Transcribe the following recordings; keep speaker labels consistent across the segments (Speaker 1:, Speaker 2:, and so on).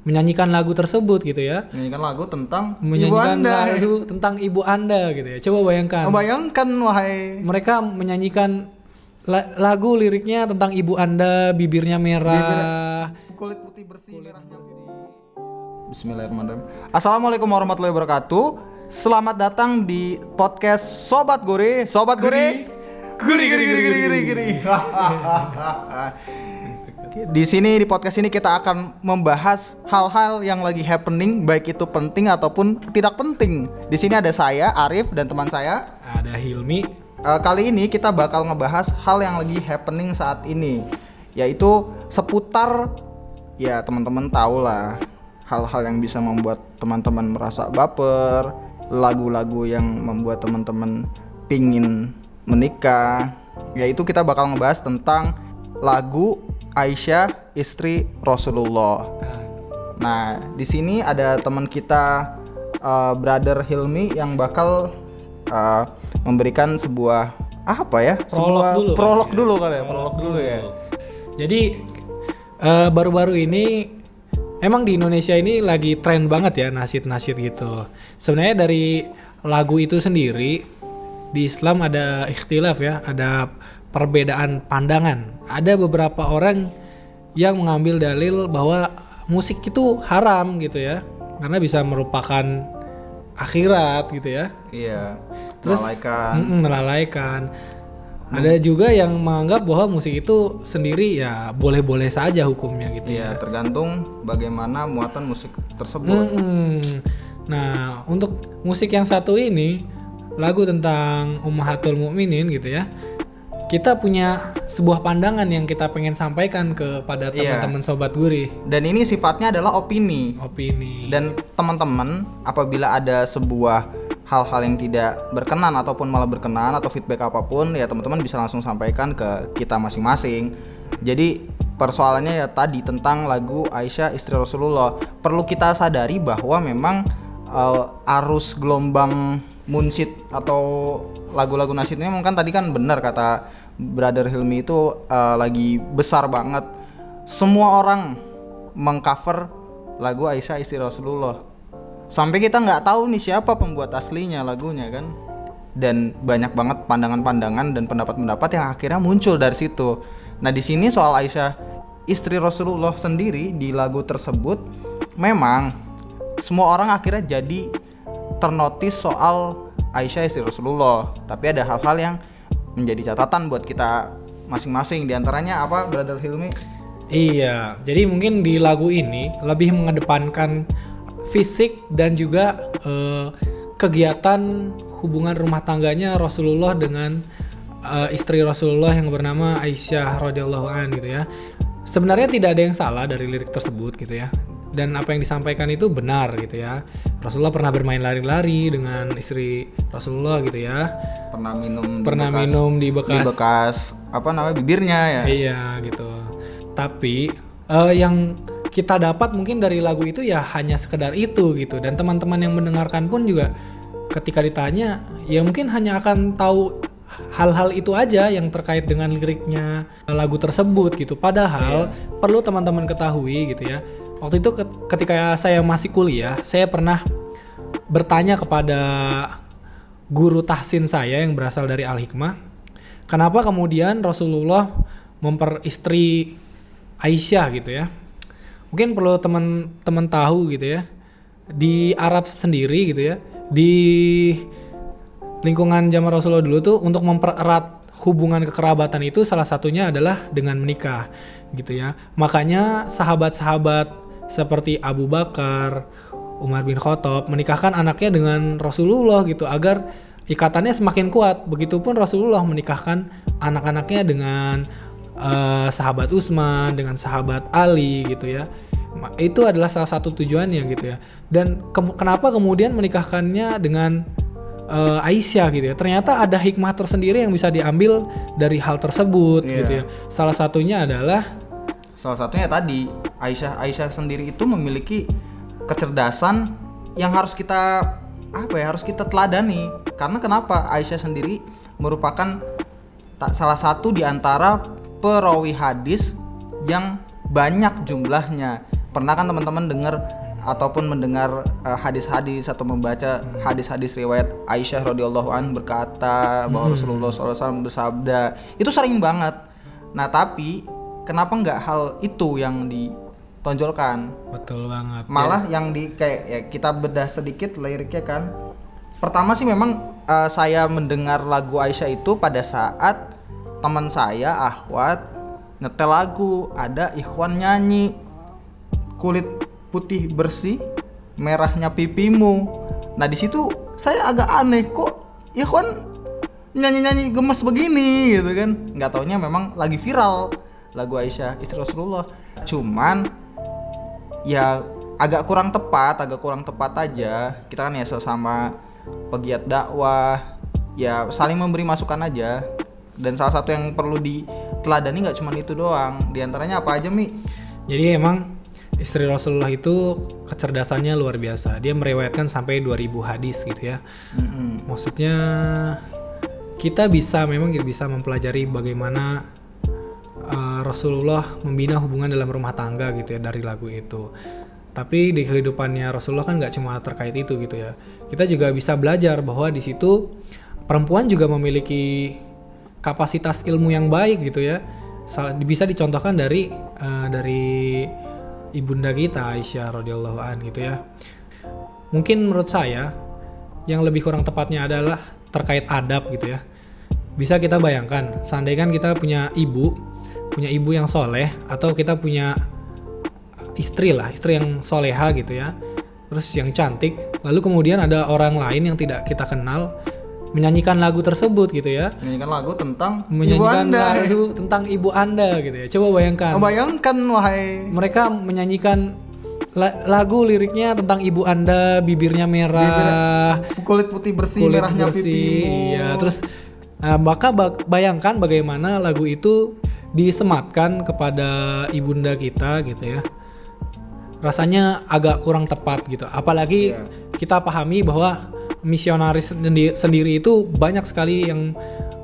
Speaker 1: menyanyikan lagu tersebut gitu ya.
Speaker 2: Menyanyikan lagu tentang ibu
Speaker 1: Menyanyikan
Speaker 2: anda.
Speaker 1: lagu tentang ibu Anda gitu ya. Coba bayangkan.
Speaker 2: Oh, bayangkan wahai
Speaker 1: Mereka menyanyikan la- lagu liriknya tentang ibu Anda, bibirnya merah.
Speaker 2: kulit putih bersih merahnya Bismillahirrahmanirrahim. Assalamualaikum warahmatullahi wabarakatuh. Selamat datang di podcast Sobat Guri. Sobat Guri. Guri guri guri guri guri guri. Di sini di podcast ini kita akan membahas hal-hal yang lagi happening baik itu penting ataupun tidak penting. Di sini ada saya Arif dan teman saya.
Speaker 1: Ada Hilmi.
Speaker 2: Eh, kali ini kita bakal ngebahas hal yang lagi happening saat ini yaitu seputar ya teman-teman tahu lah hal-hal yang bisa membuat teman-teman merasa baper lagu-lagu yang membuat teman-teman pingin menikah yaitu kita bakal ngebahas tentang lagu Aisyah istri Rasulullah Nah, di sini ada teman kita uh, brother Hilmi yang bakal uh, memberikan sebuah apa ya?
Speaker 1: Prolog
Speaker 2: sebuah
Speaker 1: dulu.
Speaker 2: Prolog
Speaker 1: kali ya.
Speaker 2: dulu kali ya, prolog dulu ya.
Speaker 1: Jadi eh, baru-baru ini emang di Indonesia ini lagi tren banget ya nasid-nasid gitu. Sebenarnya dari lagu itu sendiri di Islam ada ikhtilaf ya, ada perbedaan pandangan. Ada beberapa orang yang mengambil dalil bahwa musik itu haram gitu ya, karena bisa merupakan akhirat gitu ya.
Speaker 2: Iya.
Speaker 1: Terus
Speaker 2: Melalaikan.
Speaker 1: melalaikan. Ada juga yang menganggap bahwa musik itu sendiri ya boleh-boleh saja hukumnya gitu
Speaker 2: Iya,
Speaker 1: ya.
Speaker 2: tergantung bagaimana muatan musik tersebut.
Speaker 1: Mm-mm. Nah, untuk musik yang satu ini lagu tentang Ummahatul Mukminin gitu ya. Kita punya sebuah pandangan yang kita pengen sampaikan kepada
Speaker 2: Iya.
Speaker 1: teman-teman sobat gurih.
Speaker 2: Dan ini sifatnya adalah opini.
Speaker 1: Opini.
Speaker 2: Dan teman-teman, apabila ada sebuah hal-hal yang tidak berkenan ataupun malah berkenan atau feedback apa pun, ya teman-teman bisa langsung sampaikan ke kita masing-masing. Jadi persoalannya ya tadi tentang lagu Aisyah istri Rasulullah. Perlu kita sadari bahwa memang eh, arus gelombang munsid atau lagu-lagu nasyid ini kan tadi kan benar kata Brother Hilmi itu eh, lagi besar banget. Semua orang mengcover lagu Aisyah istri Rasulullah. Sampai kita nggak tahu nih siapa pembuat aslinya lagunya kan. Dan banyak banget pandangan-pandangan dan pendapat-pendapat yang akhirnya muncul dari situ. Nah di sini soal Aisyah istri Rasulullah sendiri di lagu tersebut memang semua orang akhirnya jadi ternotis soal Aisyah istri Rasulullah tapi ada hal-hal yang menjadi catatan buat kita masing-masing di antaranya apa Brother Hilmi
Speaker 1: Iya, jadi mungkin di lagu ini lebih mengedepankan fisik dan juga eh, kegiatan hubungan rumah tangganya Rasulullah dengan eh, istri Rasulullah yang bernama Aisyah radhiyallahu an gitu ya. Sebenarnya tidak ada yang salah dari lirik tersebut gitu ya. Dan apa yang disampaikan itu benar gitu ya. Rasulullah pernah bermain lari-lari dengan istri Rasulullah gitu ya.
Speaker 2: pernah minum di
Speaker 1: Pernah
Speaker 2: bekas-
Speaker 1: minum di
Speaker 2: di
Speaker 1: bekas
Speaker 2: bekas apa namanya bibirnya ya
Speaker 1: Iya gitu. Tapi eh, yang kita dapat mungkin dari lagu itu ya hanya sekedar itu gitu. Dan teman-teman yang mendengarkan pun juga ketika ditanya ya mungkin hanya akan tahu hal-hal itu aja yang terkait dengan liriknya lagu tersebut gitu. Padahal perlu teman-teman ketahui gitu ya. Waktu itu ket- ketika saya masih kuliah, saya pernah bertanya kepada guru tahsin saya yang berasal dari Al Hikmah, kenapa kemudian Rasulullah memperistri Aisyah gitu ya? Mungkin perlu teman-teman tahu gitu ya. Di Arab sendiri gitu ya, di lingkungan zaman Rasulullah dulu tuh untuk mempererat hubungan kekerabatan itu salah satunya adalah dengan menikah gitu ya. Makanya sahabat-sahabat seperti Abu Bakar, Umar bin Khattab menikahkan anaknya dengan Rasulullah gitu agar ikatannya semakin kuat. Begitupun Rasulullah menikahkan anak-anaknya dengan eh, sahabat Utsman, dengan sahabat Ali gitu ya. Itu adalah salah satu tujuannya gitu ya. Dan ke- kenapa kemudian menikahkannya dengan eh, Aisyah gitu ya. Ternyata ada hikmah tersendiri yang bisa diambil dari hal tersebut
Speaker 2: Iya.
Speaker 1: gitu ya. Salah satunya adalah
Speaker 2: Salah satunya tadi Aisyah Aisyah sendiri itu memiliki kecerdasan yang harus kita apa ya harus kita teladani karena kenapa Aisyah sendiri merupakan tak salah satu di antara perawi hadis yang banyak jumlahnya pernah kan teman-teman dengar ataupun mendengar eh, hadis-hadis atau membaca hadis-hadis riwayat Aisyah radhiyallahu an berkata bahwa
Speaker 1: Hmm.
Speaker 2: Rasulullah SAW bersabda itu sering banget. Nah tapi kenapa nggak hal itu yang ditonjolkan?
Speaker 1: betul banget
Speaker 2: Malah yang di kayak ya kita bedah sedikit liriknya kan. Pertama sih memang eh, saya mendengar lagu Aisyah itu pada saat teman saya Ahwat nyetel lagu ada Ikhwan nyanyi kulit putih bersih merahnya pipimu. Nah di situ saya agak aneh kok Ikhwan nyanyi-nyanyi gemes begini gitu kan. Nggak taunya memang lagi viral lagu Aisyah istri Rasulullah. Cuman ya agak kurang tepat, agak kurang tepat aja. Kita kan ya sesama pegiat dakwah, ya saling memberi masukan aja. Dan salah satu yang perlu diteladani nggak cuma itu doang. Di antaranya apa aja mi?
Speaker 1: Jadi emang istri Rasulullah itu kecerdasannya luar biasa. Dia merewayatkan sampai 2000 hadis gitu ya.
Speaker 2: Mm-mm.
Speaker 1: Maksudnya kita bisa memang bisa mempelajari bagaimana uh, Rasulullah membina hubungan dalam rumah tangga gitu ya dari lagu itu. Tapi di kehidupannya Rasulullah kan nggak cuma terkait itu gitu ya. Kita juga bisa belajar bahwa di situ perempuan juga memiliki kapasitas ilmu yang baik gitu ya. Bisa dicontohkan dari uh, dari ibunda kita Aisyah radhiyallahu an gitu ya. Mungkin menurut saya yang lebih kurang tepatnya adalah terkait adab gitu ya. Bisa kita bayangkan, seandainya kan kita punya ibu, punya ibu yang soleh, atau kita punya istri lah, istri yang soleha gitu ya, terus yang cantik, lalu kemudian ada orang lain yang tidak kita kenal menyanyikan lagu tersebut gitu ya,
Speaker 2: Menyanyikan lagu tentang ibu
Speaker 1: menyanyikan
Speaker 2: anda.
Speaker 1: lagu tentang ibu anda gitu ya. Coba bayangkan,
Speaker 2: Bayangkan wahai
Speaker 1: mereka menyanyikan la- lagu liriknya tentang ibu anda, bibirnya merah,
Speaker 2: kulit putih bersih,
Speaker 1: kulit
Speaker 2: merahnya
Speaker 1: bersih,
Speaker 2: pipimu.
Speaker 1: Iya, terus uh, maka ba- bayangkan bagaimana lagu itu disematkan kepada ibunda kita gitu ya. Rasanya agak kurang tepat gitu. Apalagi
Speaker 2: Iya.
Speaker 1: kita pahami bahwa misionaris sendi- sendiri itu banyak sekali yang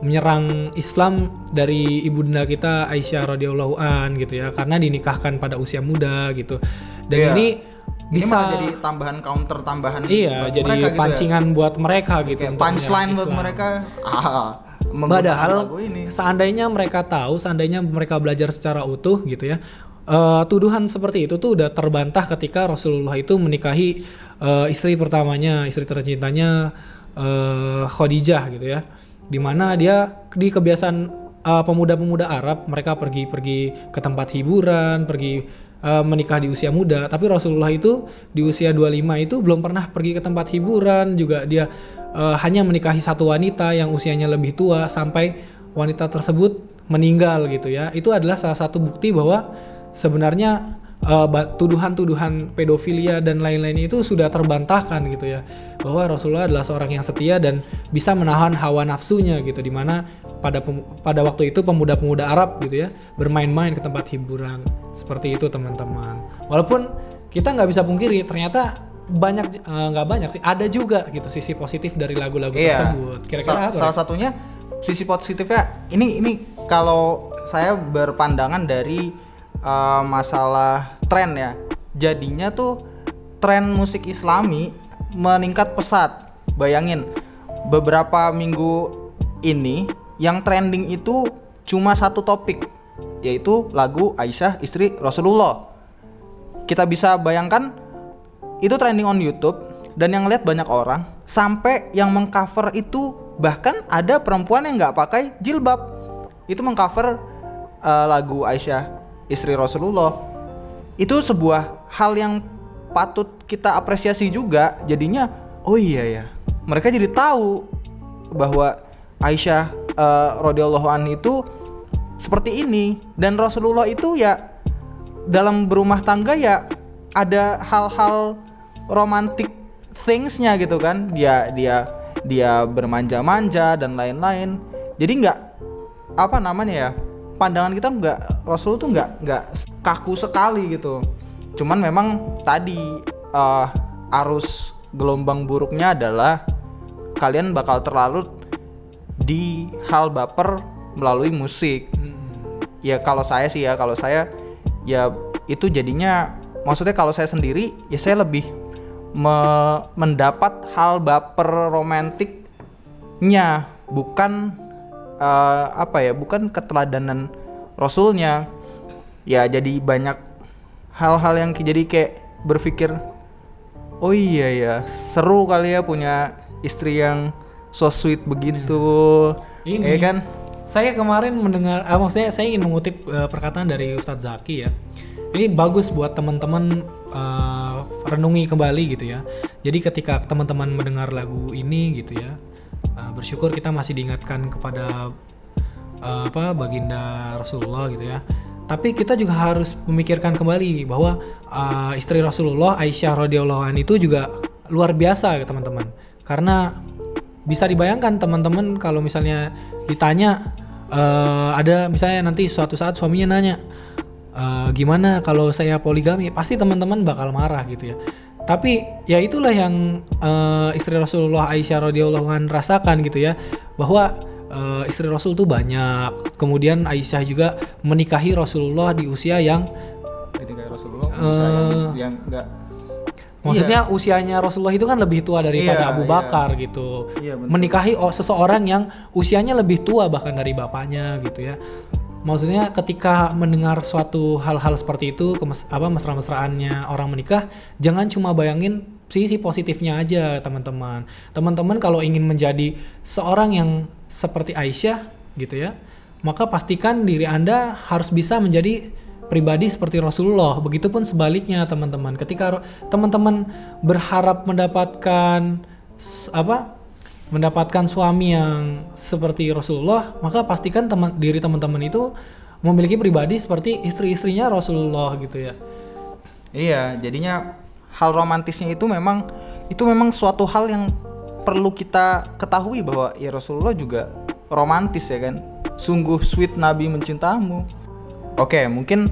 Speaker 1: menyerang Islam dari ibunda kita Aisyah radhiyallahu an gitu ya karena dinikahkan pada usia muda gitu. Dan
Speaker 2: Iya.
Speaker 1: ini
Speaker 2: Ini
Speaker 1: bisa
Speaker 2: malah jadi tambahan counter tambahan
Speaker 1: Iya,
Speaker 2: buat
Speaker 1: jadi
Speaker 2: mereka gitu ya.
Speaker 1: pancingan buat mereka gitu.
Speaker 2: Kayak
Speaker 1: untuk
Speaker 2: punchline buat mereka. Ah,
Speaker 1: Padahal
Speaker 2: ini.
Speaker 1: seandainya mereka tahu, seandainya mereka belajar secara utuh gitu ya, eh, tuduhan seperti itu tuh udah terbantah ketika Rasulullah itu menikahi eh, istri pertamanya, istri tercintanya eh, Khadijah gitu ya, di mana dia di kebiasaan eh, pemuda-pemuda Arab mereka pergi-pergi ke tempat hiburan, pergi eh, menikah di usia muda, tapi Rasulullah itu di usia 25 itu belum pernah pergi ke tempat hiburan, juga dia eh, hanya menikahi satu wanita yang usianya lebih tua sampai wanita tersebut meninggal gitu ya. Itu adalah salah satu bukti bahwa sebenarnya eh, tuduhan-tuduhan pedofilia dan lain-lain itu sudah terbantahkan gitu ya. Bahwa Rasulullah adalah seorang yang setia dan bisa menahan hawa nafsunya gitu di mana pada pada waktu itu pemuda-pemuda Arab gitu ya bermain-main ke tempat hiburan seperti itu teman-teman. Walaupun kita nggak bisa pungkiri ternyata banyak eh, nggak banyak sih ada juga gitu sisi positif dari lagu-lagu
Speaker 2: Iya.
Speaker 1: tersebut. Kira-kira
Speaker 2: Sa-
Speaker 1: apa?
Speaker 2: salah satunya sisi positifnya ini ini kalau saya berpandangan dari uh, masalah tren ya. Jadinya tuh tren musik Islami meningkat pesat. Bayangin beberapa minggu ini yang trending itu cuma satu topik yaitu lagu Aisyah istri Rasulullah. Kita bisa bayangkan itu trending on YouTube dan yang lihat banyak orang sampai yang mengcover itu bahkan ada perempuan yang nggak pakai jilbab. Itu mengcover uh, lagu Aisyah istri Rasulullah. Itu sebuah hal yang patut kita apresiasi juga jadinya oh iya ya mereka jadi tahu bahwa Aisyah uh, radhiyallahu anha itu seperti ini. Dan Rasulullah itu ya dalam berumah tangga ya ada hal-hal romantic thingsnya gitu kan. Dia dia dia bermanja-manja dan lain-lain. Jadi nggak apa namanya ya pandangan kita nggak Rasul tuh nggak nggak kaku sekali gitu. Cuman memang tadi eh, arus gelombang buruknya adalah kalian bakal terlalu di hal baper melalui musik.
Speaker 1: Hmm.
Speaker 2: ya kalau saya sih ya kalau saya ya itu jadinya maksudnya kalau saya sendiri ya saya lebih me- mendapat hal baper romantiknya bukan eh, apa ya bukan keteladanan rasulnya ya jadi banyak hal-hal yang jadi kayak berpikir oh iya ya seru kali ya punya istri yang so sweet begitu
Speaker 1: Ini.
Speaker 2: ya kan
Speaker 1: Saya kemarin mendengar, ah, maksudnya saya ingin mengutip eh, perkataan dari Ustadz Zaki ya. Ini bagus buat teman-teman renungi kembali gitu ya. Jadi ketika teman-teman mendengar lagu ini gitu ya, eh, bersyukur kita masih diingatkan kepada eh, apa baginda Rasulullah gitu ya. Tapi kita juga harus memikirkan kembali bahwa eh, istri Rasulullah Aisyah radhiyallahu anha itu juga luar biasa ya teman-teman. Karena bisa dibayangkan teman-teman kalau misalnya ditanya eh, ada misalnya nanti suatu saat suaminya nanya "Eh, gimana kalau saya poligami? Pasti teman-teman bakal marah gitu ya. Tapi ya itulah yang eh, istri Rasulullah Aisyah radhiyallahu anha rasakan gitu ya bahwa eh, istri Rasul tuh banyak. Kemudian Aisyah juga menikahi Rasulullah di usia yang
Speaker 2: Rasulullah yang, yang enggak
Speaker 1: maksudnya usianya Rasulullah itu kan lebih tua daripada
Speaker 2: Iya,
Speaker 1: Abu
Speaker 2: iya.
Speaker 1: Bakar gitu.
Speaker 2: Iya, betul.
Speaker 1: menikahi seseorang yang usianya lebih tua bahkan dari bapaknya gitu ya maksudnya ketika mendengar suatu hal-hal seperti itu apa mesra-mesraannya orang menikah jangan cuma bayangin sisi positifnya aja teman-teman teman-teman kalau ingin menjadi seorang yang seperti Aisyah gitu ya maka pastikan diri anda harus bisa menjadi pribadi seperti Rasulullah. Begitupun sebaliknya teman-teman. Ketika teman-teman berharap mendapatkan apa? Mendapatkan suami yang seperti Rasulullah, maka pastikan teman diri teman-teman itu memiliki pribadi seperti istri-istrinya Rasulullah gitu ya.
Speaker 2: Iya, jadinya hal romantisnya itu memang itu memang suatu hal yang perlu kita ketahui bahwa ya Rasulullah juga romantis ya kan. Sungguh sweet Nabi mencintamu. Oke, mungkin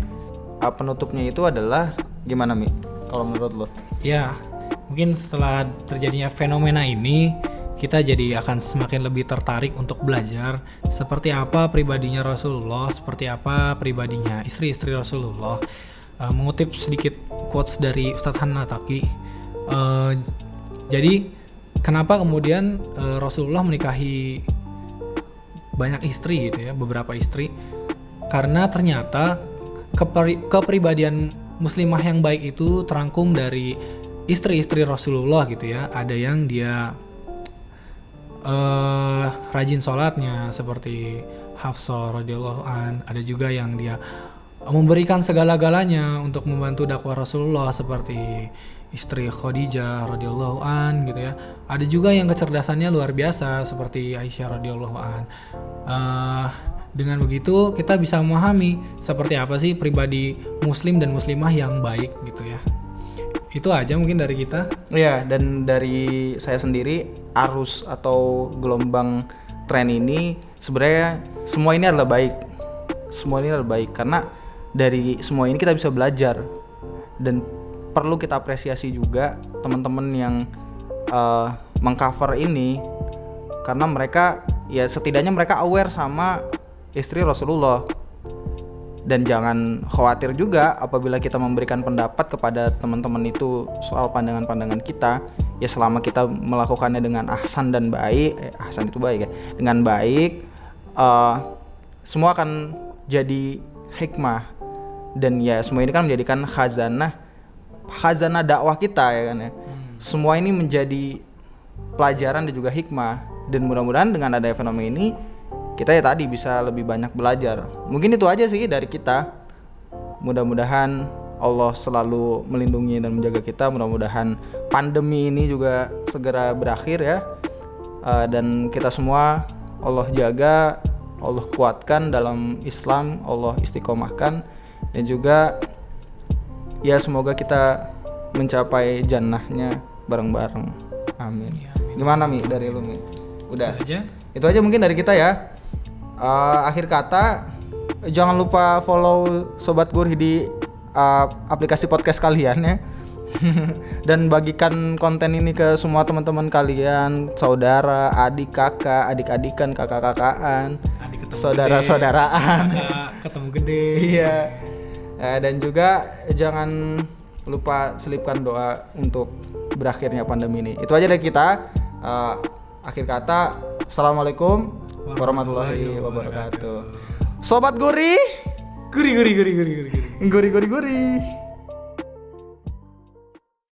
Speaker 2: uh, penutupnya itu adalah gimana Mi? Kalau menurut lo?
Speaker 1: Ya, mungkin setelah terjadinya fenomena ini, kita jadi akan semakin lebih tertarik untuk belajar seperti apa pribadinya Rasulullah, seperti apa pribadinya istri-istri Rasulullah. Eh, mengutip sedikit quotes dari Ustadz Hanataki. eh, jadi, kenapa kemudian eh, Rasulullah menikahi banyak istri gitu ya, beberapa istri? Karena ternyata kepri- kepribadian muslimah yang baik itu terangkum dari istri-istri Rasulullah gitu ya. Ada yang dia eh rajin sholatnya seperti Hafsah radhiyallahu an. Ada juga yang dia memberikan segala-galanya untuk membantu dakwah Rasulullah seperti istri Khadijah radhiyallahu an gitu ya. Ada juga yang kecerdasannya luar biasa seperti Aisyah radhiyallahu an. Eh, dengan begitu kita bisa memahami seperti apa sih pribadi muslim dan muslimah yang baik gitu ya. Itu aja mungkin dari kita.
Speaker 2: Iya, dan dari saya sendiri arus atau gelombang tren ini sebenarnya semua ini adalah baik. Semua ini adalah baik karena dari semua ini kita bisa belajar dan perlu kita apresiasi juga teman-teman yang eh, mengcover ini karena mereka ya setidaknya mereka aware sama istri Rasulullah dan jangan khawatir juga apabila kita memberikan pendapat kepada teman-teman itu soal pandangan-pandangan kita. Ya selama kita melakukannya dengan ahsan dan baik eh, ahsan itu baik ya dengan baik eh, semua akan jadi hikmah. Dan ya semua ini kan menjadikan khazanah khazanah dakwah kita ya kan ya. Semua ini menjadi pelajaran dan juga hikmah. Dan mudah-mudahan dengan ada fenomena ini kita ya tadi bisa lebih banyak belajar. Mungkin itu aja sih dari kita. Mudah-mudahan Allah selalu melindungi dan menjaga kita. Mudah-mudahan pandemi ini juga segera berakhir ya. Eh, dan kita semua Allah jaga Allah kuatkan dalam Islam Allah istiqomahkan. Dan juga ya semoga kita mencapai jannahnya bareng-bareng. Amin.
Speaker 1: Ya, amin.
Speaker 2: gimana mi dari lu mi? Udah.
Speaker 1: Itu aja.
Speaker 2: itu aja mungkin dari kita ya Eh, akhir kata jangan lupa follow sobat gurih di eh, aplikasi podcast kalian ya dan bagikan konten ini ke semua teman-teman kalian saudara adik kakak adik-adikan kakak-kakaan saudara-saudaraan
Speaker 1: ketemu gede.
Speaker 2: iya Eh, dan juga jangan lupa selipkan doa untuk berakhirnya pandemi ini. Itu aja dari kita. Eh, akhir kata, assalamualaikum warahmatullahi wabarakatuh. Sobat Guri,
Speaker 1: Guri guri guri guri guri. guri.
Speaker 2: guri guri guri.